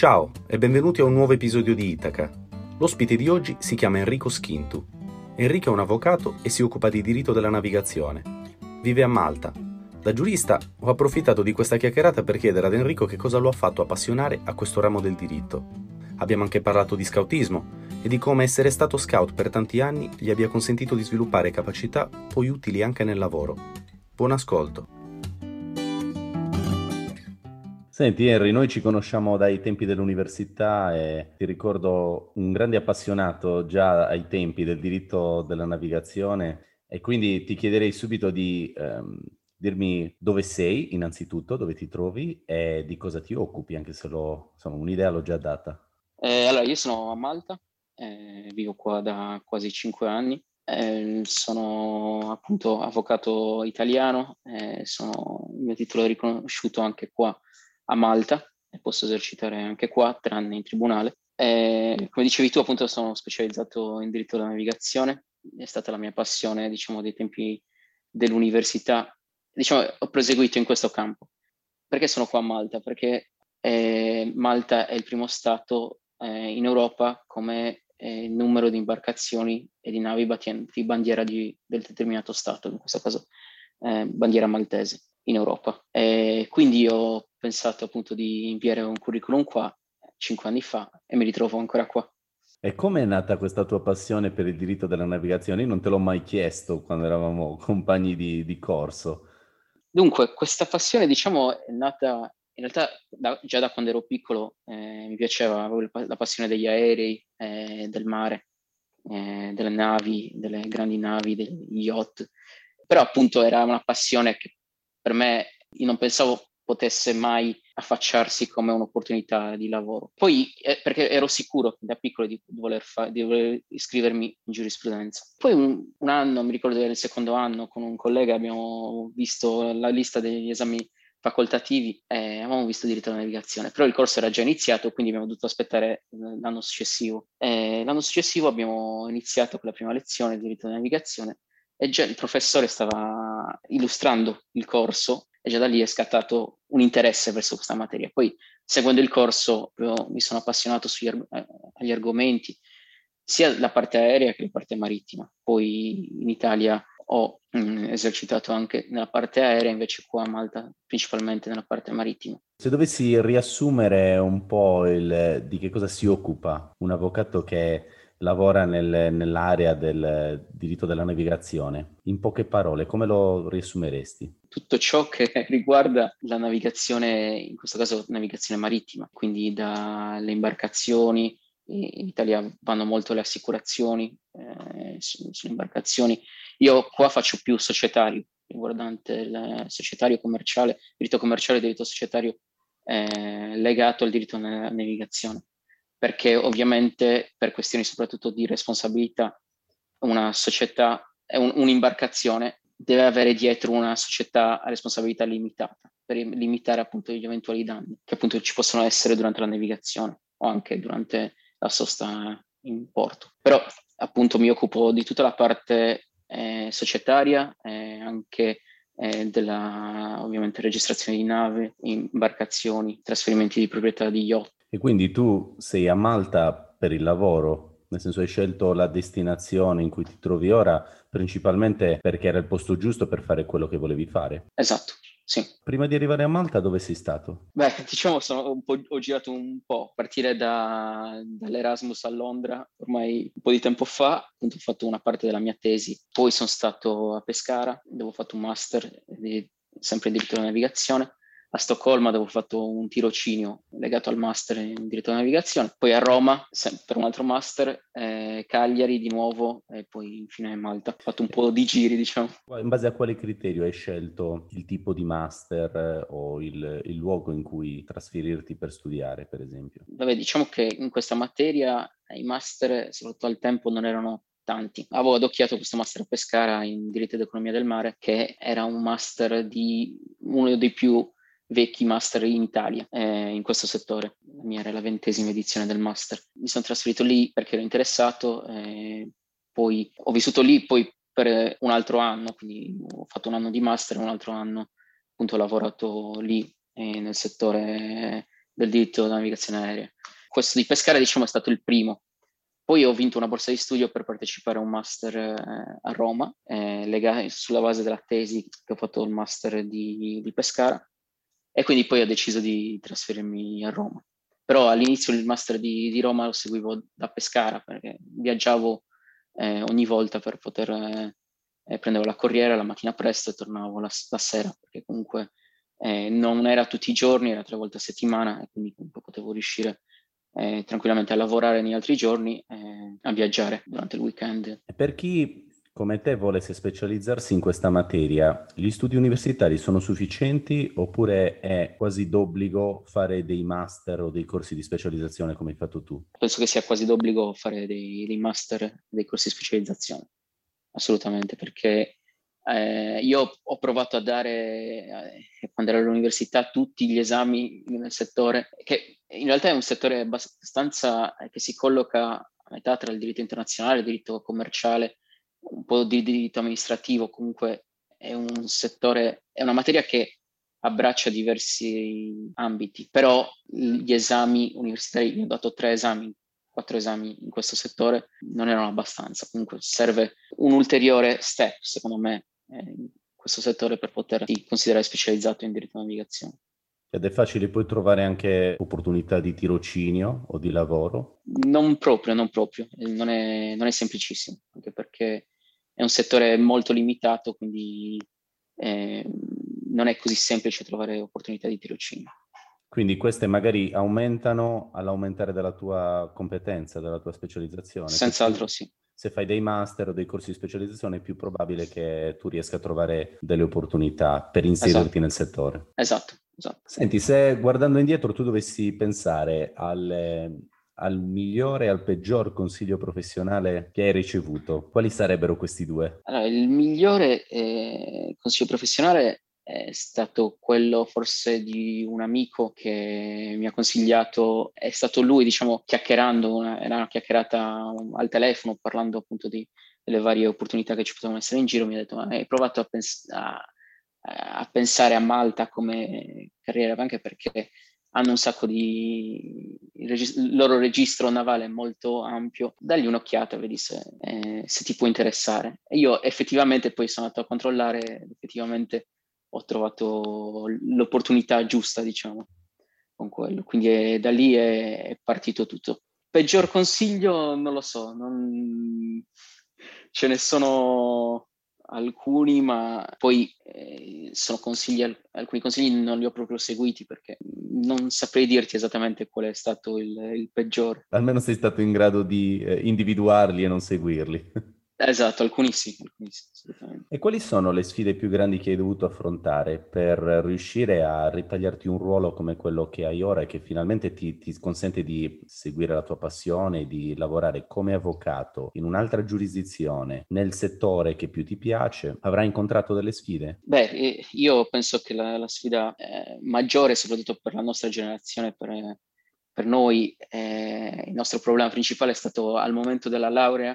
Ciao e benvenuti a un nuovo episodio di Itaca. L'ospite di oggi si chiama Enrico Schintu. Enrico è un avvocato e si occupa di diritto della navigazione. Vive a Malta. Da giurista ho approfittato di questa chiacchierata per chiedere ad Enrico che cosa lo ha fatto appassionare a questo ramo del diritto. Abbiamo anche parlato di scoutismo e di come essere stato scout per tanti anni gli abbia consentito di sviluppare capacità poi utili anche nel lavoro. Buon ascolto. Senti Henry, noi ci conosciamo dai tempi dell'università e ti ricordo un grande appassionato già ai tempi del diritto della navigazione e quindi ti chiederei subito di ehm, dirmi dove sei innanzitutto, dove ti trovi e di cosa ti occupi, anche se lo, insomma, un'idea l'ho già data. Eh, allora, io sono a Malta, eh, vivo qua da quasi cinque anni, eh, sono appunto avvocato italiano, eh, sono, il mio titolo è riconosciuto anche qua a Malta e posso esercitare anche qua, tranne in tribunale. E, come dicevi tu, appunto, sono specializzato in diritto della navigazione, è stata la mia passione, diciamo, dei tempi dell'università. Diciamo, ho proseguito in questo campo. Perché sono qua a Malta? Perché eh, Malta è il primo stato eh, in Europa come eh, numero di imbarcazioni e di navi battenti bandiera di, del determinato stato, in questo caso eh, bandiera maltese in Europa. Quindi ho pensato appunto di inviare un curriculum qua cinque anni fa e mi ritrovo ancora qua. E come è nata questa tua passione per il diritto della navigazione? Io non te l'ho mai chiesto quando eravamo compagni di, di corso. Dunque, questa passione, diciamo, è nata in realtà da, già da quando ero piccolo. Eh, mi piaceva, avevo la passione degli aerei, eh, del mare, eh, delle navi, delle grandi navi, degli yacht. Però appunto era una passione che per me io non pensavo potesse mai affacciarsi come un'opportunità di lavoro. Poi, eh, perché ero sicuro da piccolo di voler, fa- di voler iscrivermi in giurisprudenza. Poi un, un anno, mi ricordo del secondo anno, con un collega abbiamo visto la lista degli esami facoltativi e avevamo visto diritto alla navigazione, però il corso era già iniziato, quindi abbiamo dovuto aspettare l'anno successivo. E l'anno successivo abbiamo iniziato con la prima lezione di diritto alla navigazione e già il professore stava illustrando il corso e già da lì è scattato un interesse verso questa materia. Poi, seguendo il corso, mi sono appassionato sugli, eh, agli argomenti, sia la parte aerea che la parte marittima. Poi in Italia ho mh, mm, esercitato anche nella parte aerea, invece qua a Malta principalmente nella parte marittima. Se dovessi riassumere un po' il, di che cosa si occupa un avvocato che lavora nel, nell'area del diritto della navigazione. In poche parole, come lo riassumeresti? Tutto ciò che riguarda la navigazione, in questo caso navigazione marittima, quindi dalle imbarcazioni, in Italia vanno molto le assicurazioni eh, sulle imbarcazioni. Io qua faccio più societario, riguardante il societario commerciale, diritto commerciale e diritto societario eh, legato al diritto alla navigazione perché ovviamente per questioni soprattutto di responsabilità una società, un, un'imbarcazione deve avere dietro una società a responsabilità limitata per limitare appunto gli eventuali danni che appunto ci possono essere durante la navigazione o anche durante la sosta in porto. Però appunto mi occupo di tutta la parte eh, societaria eh, anche eh, della ovviamente registrazione di nave, imbarcazioni, trasferimenti di proprietà di yacht e quindi tu sei a Malta per il lavoro, nel senso hai scelto la destinazione in cui ti trovi ora principalmente perché era il posto giusto per fare quello che volevi fare. Esatto. Sì. Prima di arrivare a Malta, dove sei stato? Beh, diciamo, sono ho girato un po', a partire da, dall'Erasmus a Londra, ormai un po' di tempo fa, appunto ho fatto una parte della mia tesi, poi sono stato a Pescara, dove ho fatto un master di, sempre in diritto alla navigazione, a Stoccolma dove ho fatto un tirocinio legato al master in diritto alla navigazione, poi a Roma per un altro master, eh, Cagliari di nuovo e poi infine Malta. Ho fatto un po' di giri, diciamo. In base a quale criterio hai scelto il tipo di master eh, o il, il luogo in cui trasferirti per studiare, per esempio? Vabbè, diciamo che in questa materia i master, soprattutto al tempo, non erano tanti. Avevo adocchiato questo master a Pescara in diritto ed economia del mare, che era un master di uno dei più vecchi master in Italia eh, in questo settore. La mia era la ventesima edizione del master. Mi sono trasferito lì perché ero interessato, eh, poi ho vissuto lì poi per un altro anno, quindi ho fatto un anno di master e un altro anno appunto ho lavorato lì eh, nel settore del diritto della navigazione aerea. Questo di pescare, diciamo, è stato il primo. Poi ho vinto una borsa di studio per partecipare a un master eh, a Roma, eh, lega- sulla base della tesi che ho fatto il master di, di Pescara, e quindi poi ho deciso di trasferirmi a Roma. Però all'inizio il master di, di Roma lo seguivo da Pescara, perché viaggiavo eh, ogni volta per poter... Eh, prendevo la corriera la mattina presto e tornavo la, la sera, perché comunque eh, non era tutti i giorni, era tre volte a settimana e quindi comunque potevo riuscire eh, tranquillamente a lavorare negli altri giorni e a viaggiare durante il weekend. Per chi come te volesse specializzarsi in questa materia, gli studi universitari sono sufficienti oppure è quasi d'obbligo fare dei master o dei corsi di specializzazione come hai fatto tu? Penso che sia quasi d'obbligo fare dei, dei master, dei corsi di specializzazione, assolutamente, perché eh, io ho provato a dare, eh, quando ero all'università, tutti gli esami nel settore, che in realtà è un settore abbastanza eh, che si colloca a metà tra il diritto internazionale, il diritto commerciale, un po' di diritto amministrativo, comunque è un settore, è una materia che abbraccia diversi ambiti, però gli esami universitari, io ho dato tre esami, quattro esami in questo settore, non erano abbastanza, comunque serve un ulteriore step, secondo me, eh, in questo settore per poterti considerare specializzato in diritto navigazione. Ed è facile poi trovare anche opportunità di tirocinio o di lavoro? Non proprio, non proprio, non è, non è semplicissimo, anche perché è un settore molto limitato, quindi eh, non è così semplice trovare opportunità di tirocinio. Quindi queste magari aumentano all'aumentare della tua competenza, della tua specializzazione? Senz'altro sì se fai dei master o dei corsi di specializzazione è più probabile che tu riesca a trovare delle opportunità per inserirti esatto. nel settore. Esatto, esatto. Senti, se guardando indietro tu dovessi pensare al, al migliore e al peggior consiglio professionale che hai ricevuto, quali sarebbero questi due? Allora, il migliore eh, consiglio professionale è stato quello forse di un amico che mi ha consigliato, è stato lui, diciamo, chiacchierando, una, era una chiacchierata al telefono, parlando appunto di, delle varie opportunità che ci potevano essere in giro, mi ha detto, ma hai provato a, pens- a, a pensare a Malta come carriera, anche perché hanno un sacco di... il, loro registro navale è molto ampio, dagli un'occhiata, vedi se, eh, se ti può interessare. E io effettivamente poi sono andato a controllare, effettivamente ho trovato l'opportunità giusta, diciamo, con quello. Quindi è, da lì è, è, partito tutto. Peggior consiglio, non lo so, non... ce ne sono alcuni, ma poi eh, consigli, alcuni consigli non li ho proprio seguiti perché non saprei dirti esattamente qual è stato il, il peggiore. Almeno sei stato in grado di eh, individuarli e non seguirli. Esatto, alcuni sì, alcuni sì. E quali sono le sfide più grandi che hai dovuto affrontare per riuscire a ritagliarti un ruolo come quello che hai ora e che finalmente ti, ti consente di seguire la tua passione, di lavorare come avvocato in un'altra giurisdizione, nel settore che più ti piace? Avrai incontrato delle sfide? Beh, io penso che la, la sfida eh, maggiore, soprattutto per la nostra generazione, per, per noi, eh, il nostro problema principale è stato al momento della laurea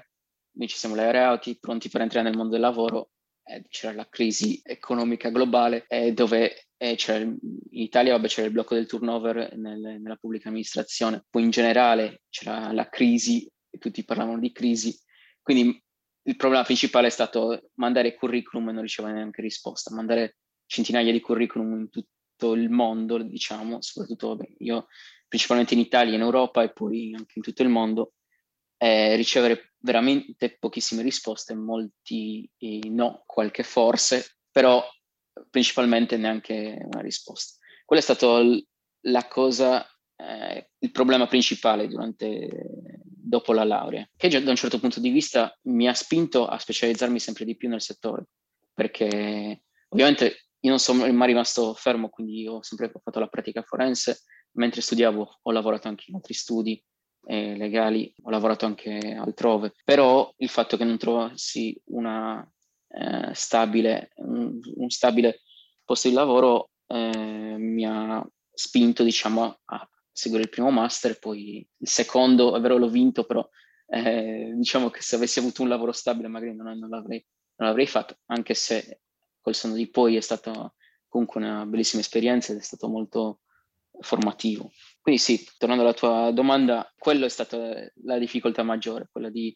noi ci siamo laureati, pronti per entrare nel mondo del lavoro, eh, c'era la crisi economica globale eh, dove eh, in Italia vabbè, c'era il blocco del turnover nel, nella pubblica amministrazione, poi in generale c'era la crisi, e tutti parlavano di crisi, quindi il problema principale è stato mandare curriculum e non ricevere neanche risposta, mandare centinaia di curriculum in tutto il mondo, diciamo, soprattutto vabbè, io principalmente in Italia, in Europa e poi anche in tutto il mondo, eh, ricevere veramente pochissime risposte, molti no, qualche forse, però principalmente neanche una risposta. Quello è stato la cosa, eh, il problema principale durante, dopo la laurea, che da un certo punto di vista mi ha spinto a specializzarmi sempre di più nel settore, perché ovviamente io non sono mai rimasto fermo, quindi ho sempre fatto la pratica forense, mentre studiavo ho lavorato anche in altri studi, eh, legali, ho lavorato anche altrove, però il fatto che non trovassi una eh, stabile, un, un, stabile posto di lavoro eh, mi ha spinto diciamo a seguire il primo master, poi il secondo, è vero l'ho vinto, però eh, diciamo che se avessi avuto un lavoro stabile magari non, non, l'avrei, non l'avrei fatto, anche se col sonno di poi è stata comunque una bellissima esperienza ed è stato molto formativo. Quindi sì, tornando alla tua domanda, quello è stata la difficoltà maggiore, quella di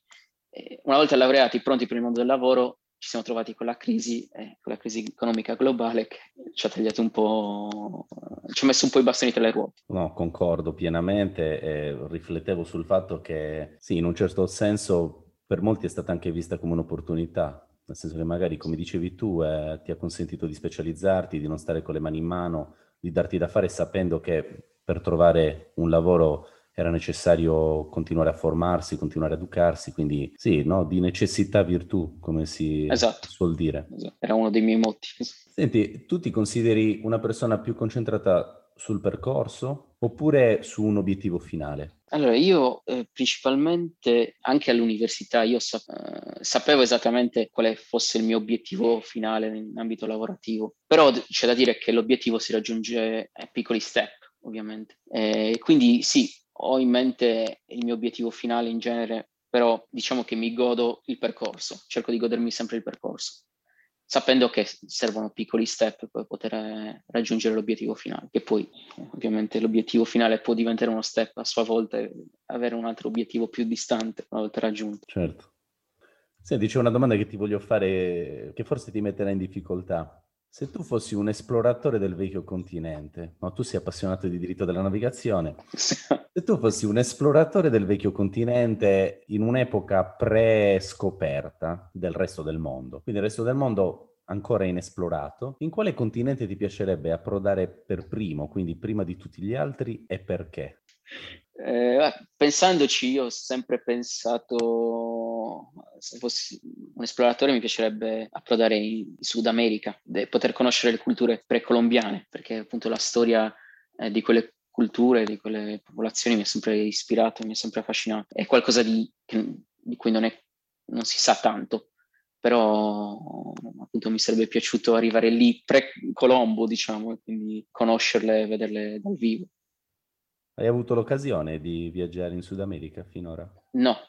eh, una volta laureati pronti per il mondo del lavoro, ci siamo trovati con la crisi, eh, con la crisi economica globale che ci ha tagliato un po', ci ha messo un po' i bastoni tra le ruote. No, concordo pienamente e riflettevo sul fatto che sì, in un certo senso per molti è stata anche vista come un'opportunità, nel senso che magari, come dicevi tu, eh, ti ha consentito di specializzarti, di non stare con le mani in mano, di darti da fare sapendo che per trovare un lavoro era necessario continuare a formarsi, continuare a educarsi, quindi sì, no? di necessità virtù, come si esatto. suol dire. Esatto. Era uno dei miei motti. Senti, tu ti consideri una persona più concentrata sul percorso oppure su un obiettivo finale? Allora, io eh, principalmente anche all'università io sap- eh, sapevo esattamente quale fosse il mio obiettivo finale in ambito lavorativo, però c'è da dire che l'obiettivo si raggiunge a piccoli step, ovviamente. Eh, quindi sì, ho in mente il mio obiettivo finale in genere, però diciamo che mi godo il percorso, cerco di godermi sempre il percorso, sapendo che servono piccoli step per poter eh, raggiungere l'obiettivo finale, che poi ovviamente l'obiettivo finale può diventare uno step a sua volta e avere un altro obiettivo più distante una volta raggiunto. Certo. Senti, c'è una domanda che ti voglio fare che forse ti metterà in difficoltà. Se tu fossi un esploratore del vecchio continente, no? tu sei appassionato di diritto della navigazione, se tu fossi un esploratore del vecchio continente in un'epoca pre-scoperta del resto del mondo, quindi il resto del mondo ancora inesplorato, in quale continente ti piacerebbe approdare per primo, quindi prima di tutti gli altri e perché? Eh, pensandoci, io ho sempre pensato, se fossi un esploratore mi piacerebbe approdare in Sud America, poter conoscere le culture precolombiane, perché appunto la storia eh, di quelle culture, di quelle popolazioni mi ha sempre ispirato, mi ha sempre affascinato. È qualcosa di, di cui non, è, non si sa tanto, però appunto mi sarebbe piaciuto arrivare lì pre-Colombo, diciamo, e quindi conoscerle e vederle dal vivo. Hai avuto l'occasione di viaggiare in Sud America finora? No, no,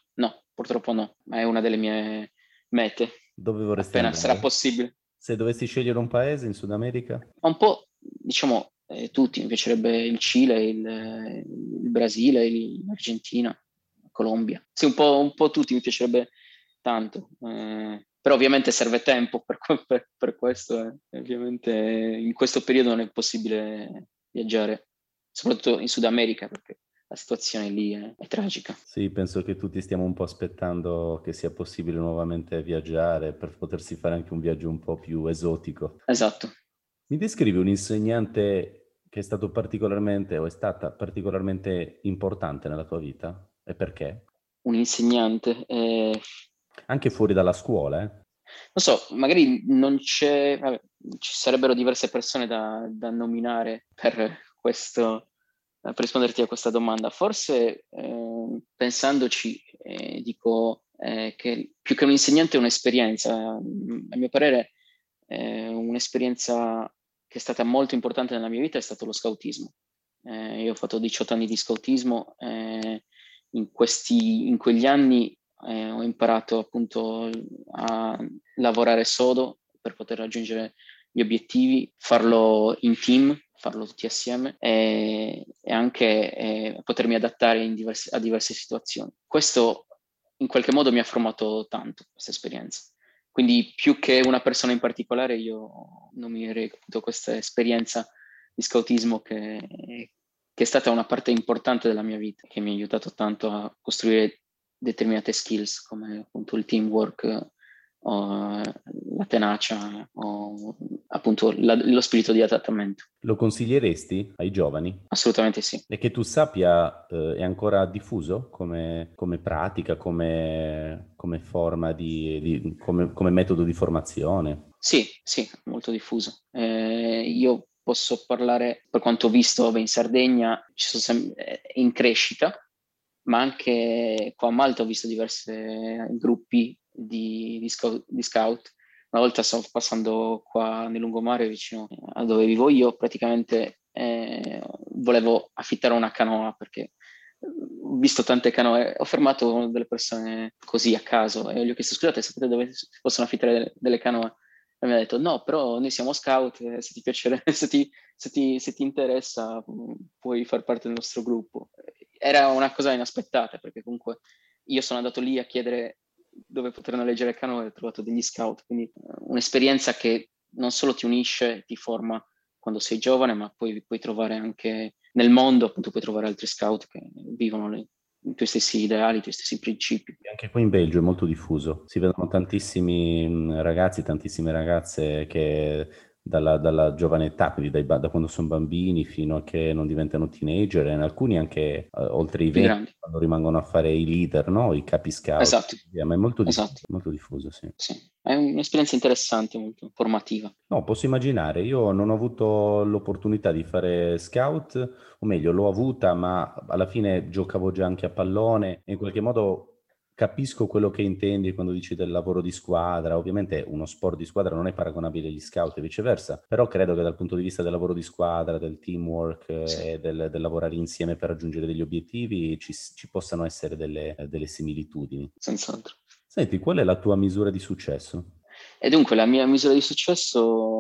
purtroppo no, ma è una delle mie mete. Dove vorresti Appena andare? sarà possibile. Se dovessi scegliere un paese in Sud America? Un po', diciamo, eh, tutti, mi piacerebbe il Cile, il, il Brasile, l'Argentina, la Colombia. Sì, un po', un po', tutti mi piacerebbe tanto. Eh, però ovviamente serve tempo per, per, per questo. Eh. Ovviamente in questo periodo non è possibile viaggiare soprattutto in Sud America, perché la situazione lì è, è, tragica. Sì, penso che tutti stiamo un po' aspettando che sia possibile nuovamente viaggiare per potersi fare anche un viaggio un po' più esotico. Esatto. Mi descrivi un insegnante che è stato particolarmente o è stata particolarmente importante nella tua vita e perché? Un insegnante? Eh... Anche fuori dalla scuola, eh? Non so, magari non c'è, vabbè, ci sarebbero diverse persone da, da nominare per questo, per risponderti a questa domanda. Forse eh, pensandoci, eh, dico eh, che più che un insegnante è un'esperienza. A mio parere, un'esperienza che è stata molto importante nella mia vita è stato lo scautismo. Eh, io ho fatto 18 anni di scautismo, in, questi, in quegli anni ho imparato appunto a lavorare sodo per poter raggiungere gli obiettivi, farlo in team, farlo tutti assieme e, e anche eh, potermi adattare diversi, a diverse situazioni. Questo in qualche modo mi ha formato tanto, questa esperienza. Quindi più che una persona in particolare io nominerei questa esperienza di scoutismo che, che è stata una parte importante della mia vita, che mi ha aiutato tanto a costruire determinate skills come appunto il teamwork, o la tenacia o appunto la, lo spirito di adattamento. Lo consiglieresti ai giovani? Assolutamente sì. E che tu sappia eh, è ancora diffuso come, come pratica, come, come forma di, di come, come, metodo di formazione? Sì, sì, molto diffuso. Eh, io posso parlare, per quanto ho visto in Sardegna, sem- è in crescita, ma anche qua a Malta ho visto diversi gruppi di, di, scout, di scout. Una volta stavo passando qua nel lungomare vicino a dove vivo io, praticamente eh, volevo affittare una canoa perché ho visto tante canoe, ho fermato delle persone così a caso e gli ho chiesto scusate sapete dove si possono affittare delle, delle canoe? e mi ha detto no, però noi siamo scout, eh, se ti, piacere, se, ti, se, ti, se ti interessa puoi far parte del nostro gruppo. Era una cosa inaspettata perché comunque io sono andato lì a chiedere dove poter noleggiare il canoe e ho trovato degli scout, quindi eh, un'esperienza che non solo ti unisce, ti forma quando sei giovane, ma poi puoi trovare anche nel mondo, appunto puoi trovare altri scout che vivono lì i tuoi stessi ideali, i tuoi stessi principi. Anche qui in Belgio è molto diffuso, si vedono tantissimi mm, ragazzi, tantissime ragazze che dalla, dalla giovane età, quindi dai, da quando sono bambini fino a che non diventano teenager, e in alcuni anche uh, oltre i 20, quando rimangono a fare i leader, no? i capi scout. Esatto. ma è molto, diffuso, esatto. molto diffuso, sì. sì. È un'esperienza interessante, molto formativa. No, posso immaginare, io non ho avuto l'opportunità di fare scout, o meglio, l'ho avuta, ma alla fine giocavo già anche a pallone e in qualche modo capisco quello che intendi quando dici del lavoro di squadra. Ovviamente uno sport di squadra non è paragonabile agli scout e viceversa, però credo che dal punto di vista del lavoro di squadra, del teamwork e del, del lavorare insieme per raggiungere degli obiettivi ci, ci possano essere delle, delle similitudini. Senz'altro. Senti, qual è la tua misura di successo? E dunque la mia misura di successo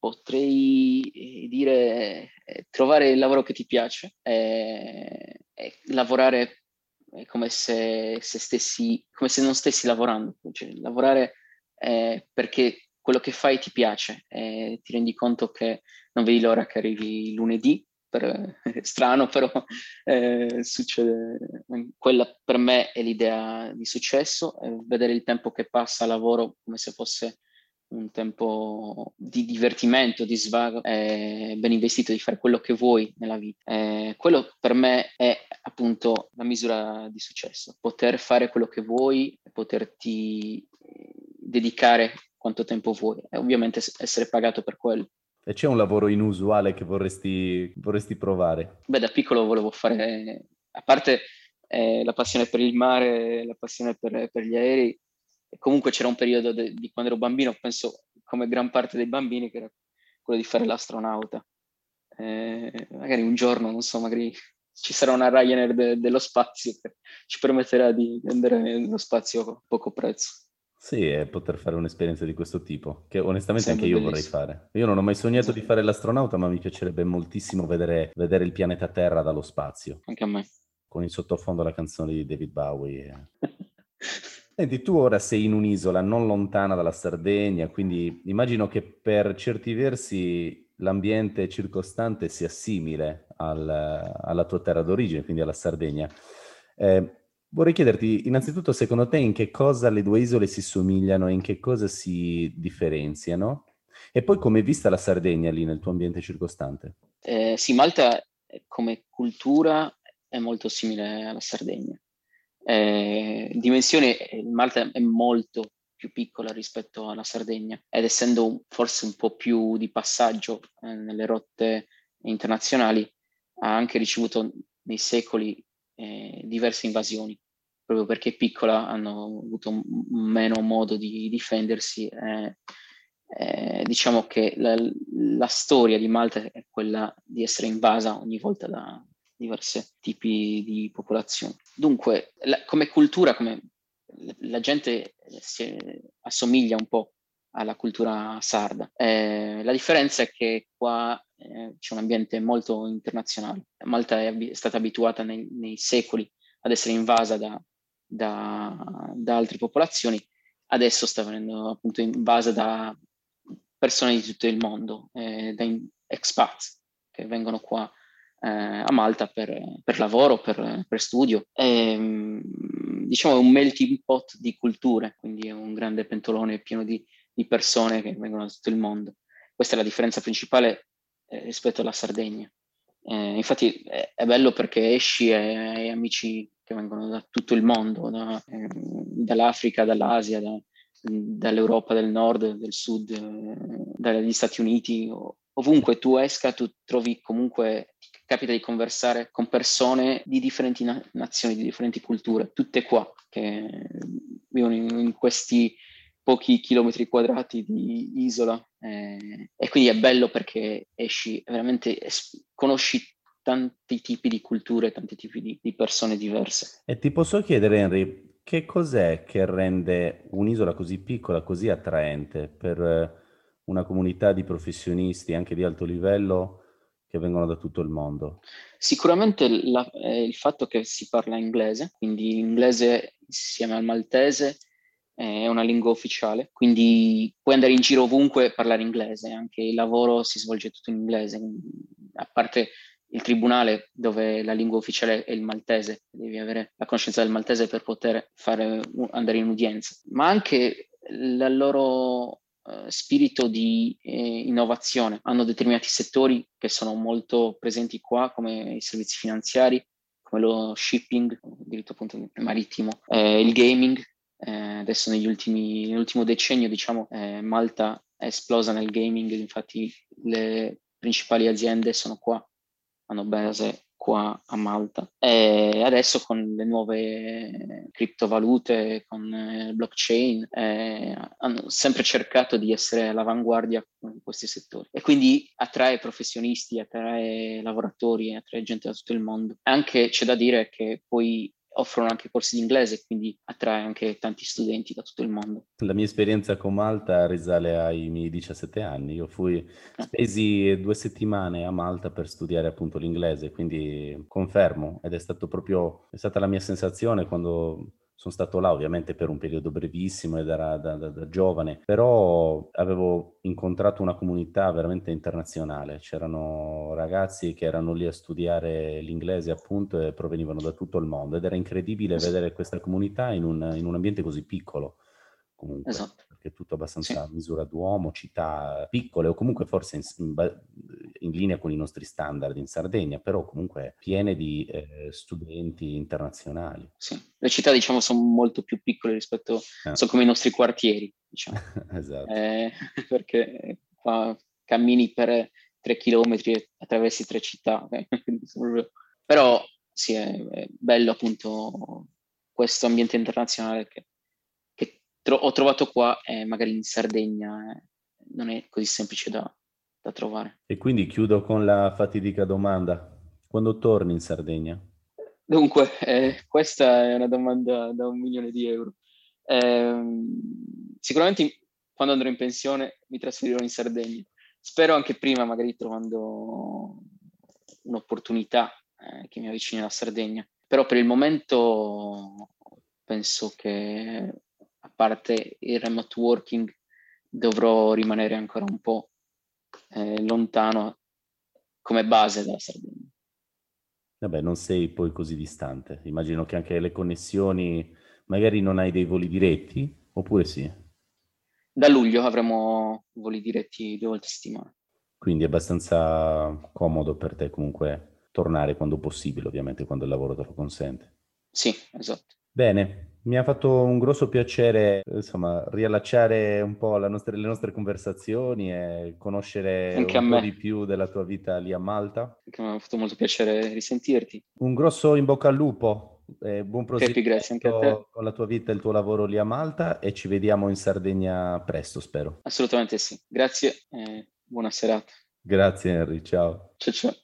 potrei eh, dire eh, trovare il lavoro che ti piace e, e lavorare è come se, se, stessi, come se non stessi lavorando, cioè, lavorare eh, perché quello che fai ti piace e ti rendi conto che non vedi l'ora che arrivi lunedì, per, è strano però eh, succede, quella per me è l'idea di successo, vedere il tempo che passa a lavoro come se fosse un tempo di divertimento, di svago, è ben investito di fare quello che vuoi nella vita. Eh, quello per me è appunto la misura di successo, poter fare quello che vuoi, poterti dedicare quanto tempo vuoi e ovviamente essere pagato per quello. E c'è un lavoro inusuale che vorresti, vorresti provare? Beh, da piccolo volevo fare, a parte eh, la passione per il mare, la passione per, per gli aerei, comunque c'era un periodo de- di quando ero bambino, penso come gran parte dei bambini, che era quello di fare l'astronauta. Eh, magari un giorno, non so, magari ci sarà una Ryanair de- dello spazio che ci permetterà di andare nello spazio a poco prezzo. Sì, e poter fare un'esperienza di questo tipo, che onestamente Sembra anche io bellissimo. vorrei fare. Io non ho mai sognato di fare l'astronauta, ma mi piacerebbe moltissimo vedere, vedere il pianeta Terra dallo spazio. Anche a me. Con in sottofondo la canzone di David Bowie. Senti, tu ora sei in un'isola non lontana dalla Sardegna, quindi immagino che per certi versi l'ambiente circostante sia simile al, alla tua terra d'origine, quindi alla Sardegna. Eh, vorrei chiederti innanzitutto, secondo te, in che cosa le due isole si somigliano e in che cosa si differenziano? E poi come è vista la Sardegna lì nel tuo ambiente circostante? Eh, sì, Malta come cultura è molto simile alla Sardegna eh, dimensione Malta è molto più piccola rispetto alla Sardegna ed essendo forse un po' più di passaggio eh, nelle rotte internazionali ha anche ricevuto nei secoli eh, diverse invasioni proprio perché piccola hanno avuto meno modo di difendersi diciamo che la, la, storia di Malta è quella di essere invasa ogni volta da, diversi tipi di popolazione. Dunque, la, come cultura, come la gente si assomiglia un po' alla cultura sarda. Eh, la differenza è che qua eh, c'è un ambiente molto internazionale. Malta è, è stata abituata nei, nei, secoli ad essere invasa da, da, da, altre popolazioni, adesso sta venendo appunto invasa da persone di tutto il mondo, eh, da expats che vengono qua eh, a Malta per, per lavoro, per, per studio. E, mm, diciamo è un melting pot di culture, quindi è un grande pentolone pieno di, di persone che vengono da tutto il mondo. Questa è la differenza principale eh, rispetto alla Sardegna. Eh, infatti è, è, bello perché esci e hai amici che vengono da tutto il mondo, da, eh, dall'Africa, dall'Asia, da, dall'Europa del nord, del sud, eh, dagli Stati Uniti, ovunque tu esca, tu trovi comunque capita di conversare con persone di differenti na- nazioni, di differenti culture, tutte qua, che vivono in, in questi pochi chilometri quadrati di isola. Eh, e quindi è bello perché esci, veramente es- conosci tanti tipi di culture, tanti tipi di, di persone diverse. E ti posso chiedere, Henry, che cos'è che rende un'isola così piccola, così attraente per una comunità di professionisti anche di alto livello che vengono da tutto il mondo? Sicuramente la, eh, il fatto che si parla inglese, quindi l'inglese insieme al maltese è una lingua ufficiale, quindi puoi andare in giro ovunque e parlare inglese, anche il lavoro si svolge tutto in inglese, a parte il tribunale dove la lingua ufficiale è il maltese, devi avere la conoscenza del maltese per poter fare, andare in udienza, ma anche la loro uh, spirito di eh, innovazione. Hanno determinati settori che sono molto presenti qua, come i servizi finanziari, come lo shipping, diritto appunto marittimo, eh, il gaming. Eh, adesso ultimi, nell'ultimo decennio, diciamo, eh, Malta è esplosa nel gaming, infatti le principali aziende sono qua, hanno base qua a Malta. E adesso con le nuove criptovalute, con il eh, blockchain, eh, hanno sempre cercato di essere all'avanguardia in questi settori. E quindi attrae professionisti, attrae lavoratori, attrae gente da tutto il mondo. Anche c'è da dire che poi offrono anche corsi di inglese, quindi attrae anche tanti studenti da tutto il mondo. La mia esperienza con Malta risale ai miei 17 anni. Io fui, ah. spesi due settimane a Malta per studiare appunto l'inglese, quindi confermo ed è stato proprio, è stata la mia sensazione quando sono stato là ovviamente per un periodo brevissimo ed era da, da, da, giovane, però avevo incontrato una comunità veramente internazionale. C'erano ragazzi che erano lì a studiare l'inglese appunto e provenivano da tutto il mondo ed era incredibile vedere questa comunità in un, in un ambiente così piccolo comunque. Esatto che è tutto abbastanza a misura d'uomo, città piccole o comunque forse in, in, in, linea con i nostri standard in Sardegna, però comunque piene di eh, studenti internazionali. Sì, le città diciamo sono molto più piccole rispetto, eh. sono come i nostri quartieri, diciamo. esatto. Eh, perché qua cammini per tre chilometri e attraversi tre città, però sì, è, è bello appunto questo ambiente internazionale che tro- ho trovato qua e magari in Sardegna eh, non è così semplice da, da trovare. E quindi chiudo con la fatidica domanda. Quando torni in Sardegna? Dunque, eh, questa è una domanda da un milione di euro. Eh, sicuramente quando andrò in pensione mi trasferirò in Sardegna. Spero anche prima, magari trovando un'opportunità eh, che mi avvicini alla Sardegna. Però per il momento penso che parte il remote working dovrò rimanere ancora un po' eh, lontano come base dalla Sardegna. Vabbè, non sei poi così distante. Immagino che anche le connessioni, magari non hai dei voli diretti, oppure sì? Da luglio avremo voli diretti due volte a settimana. Quindi è abbastanza comodo per te comunque tornare quando possibile, ovviamente quando il lavoro te lo consente. Sì, esatto. Bene, mi ha fatto un grosso piacere, insomma, riallacciare un po' nostra, le nostre conversazioni e conoscere Anche un po' di più della tua vita lì a Malta. Anche mi ha fatto molto piacere risentirti. Un grosso in bocca al lupo, eh, buon proseguimento con la tua vita e il tuo lavoro lì a Malta e ci vediamo in Sardegna presto, spero. Assolutamente sì. Grazie e buona serata. Grazie Henry, ciao. Ciao ciao.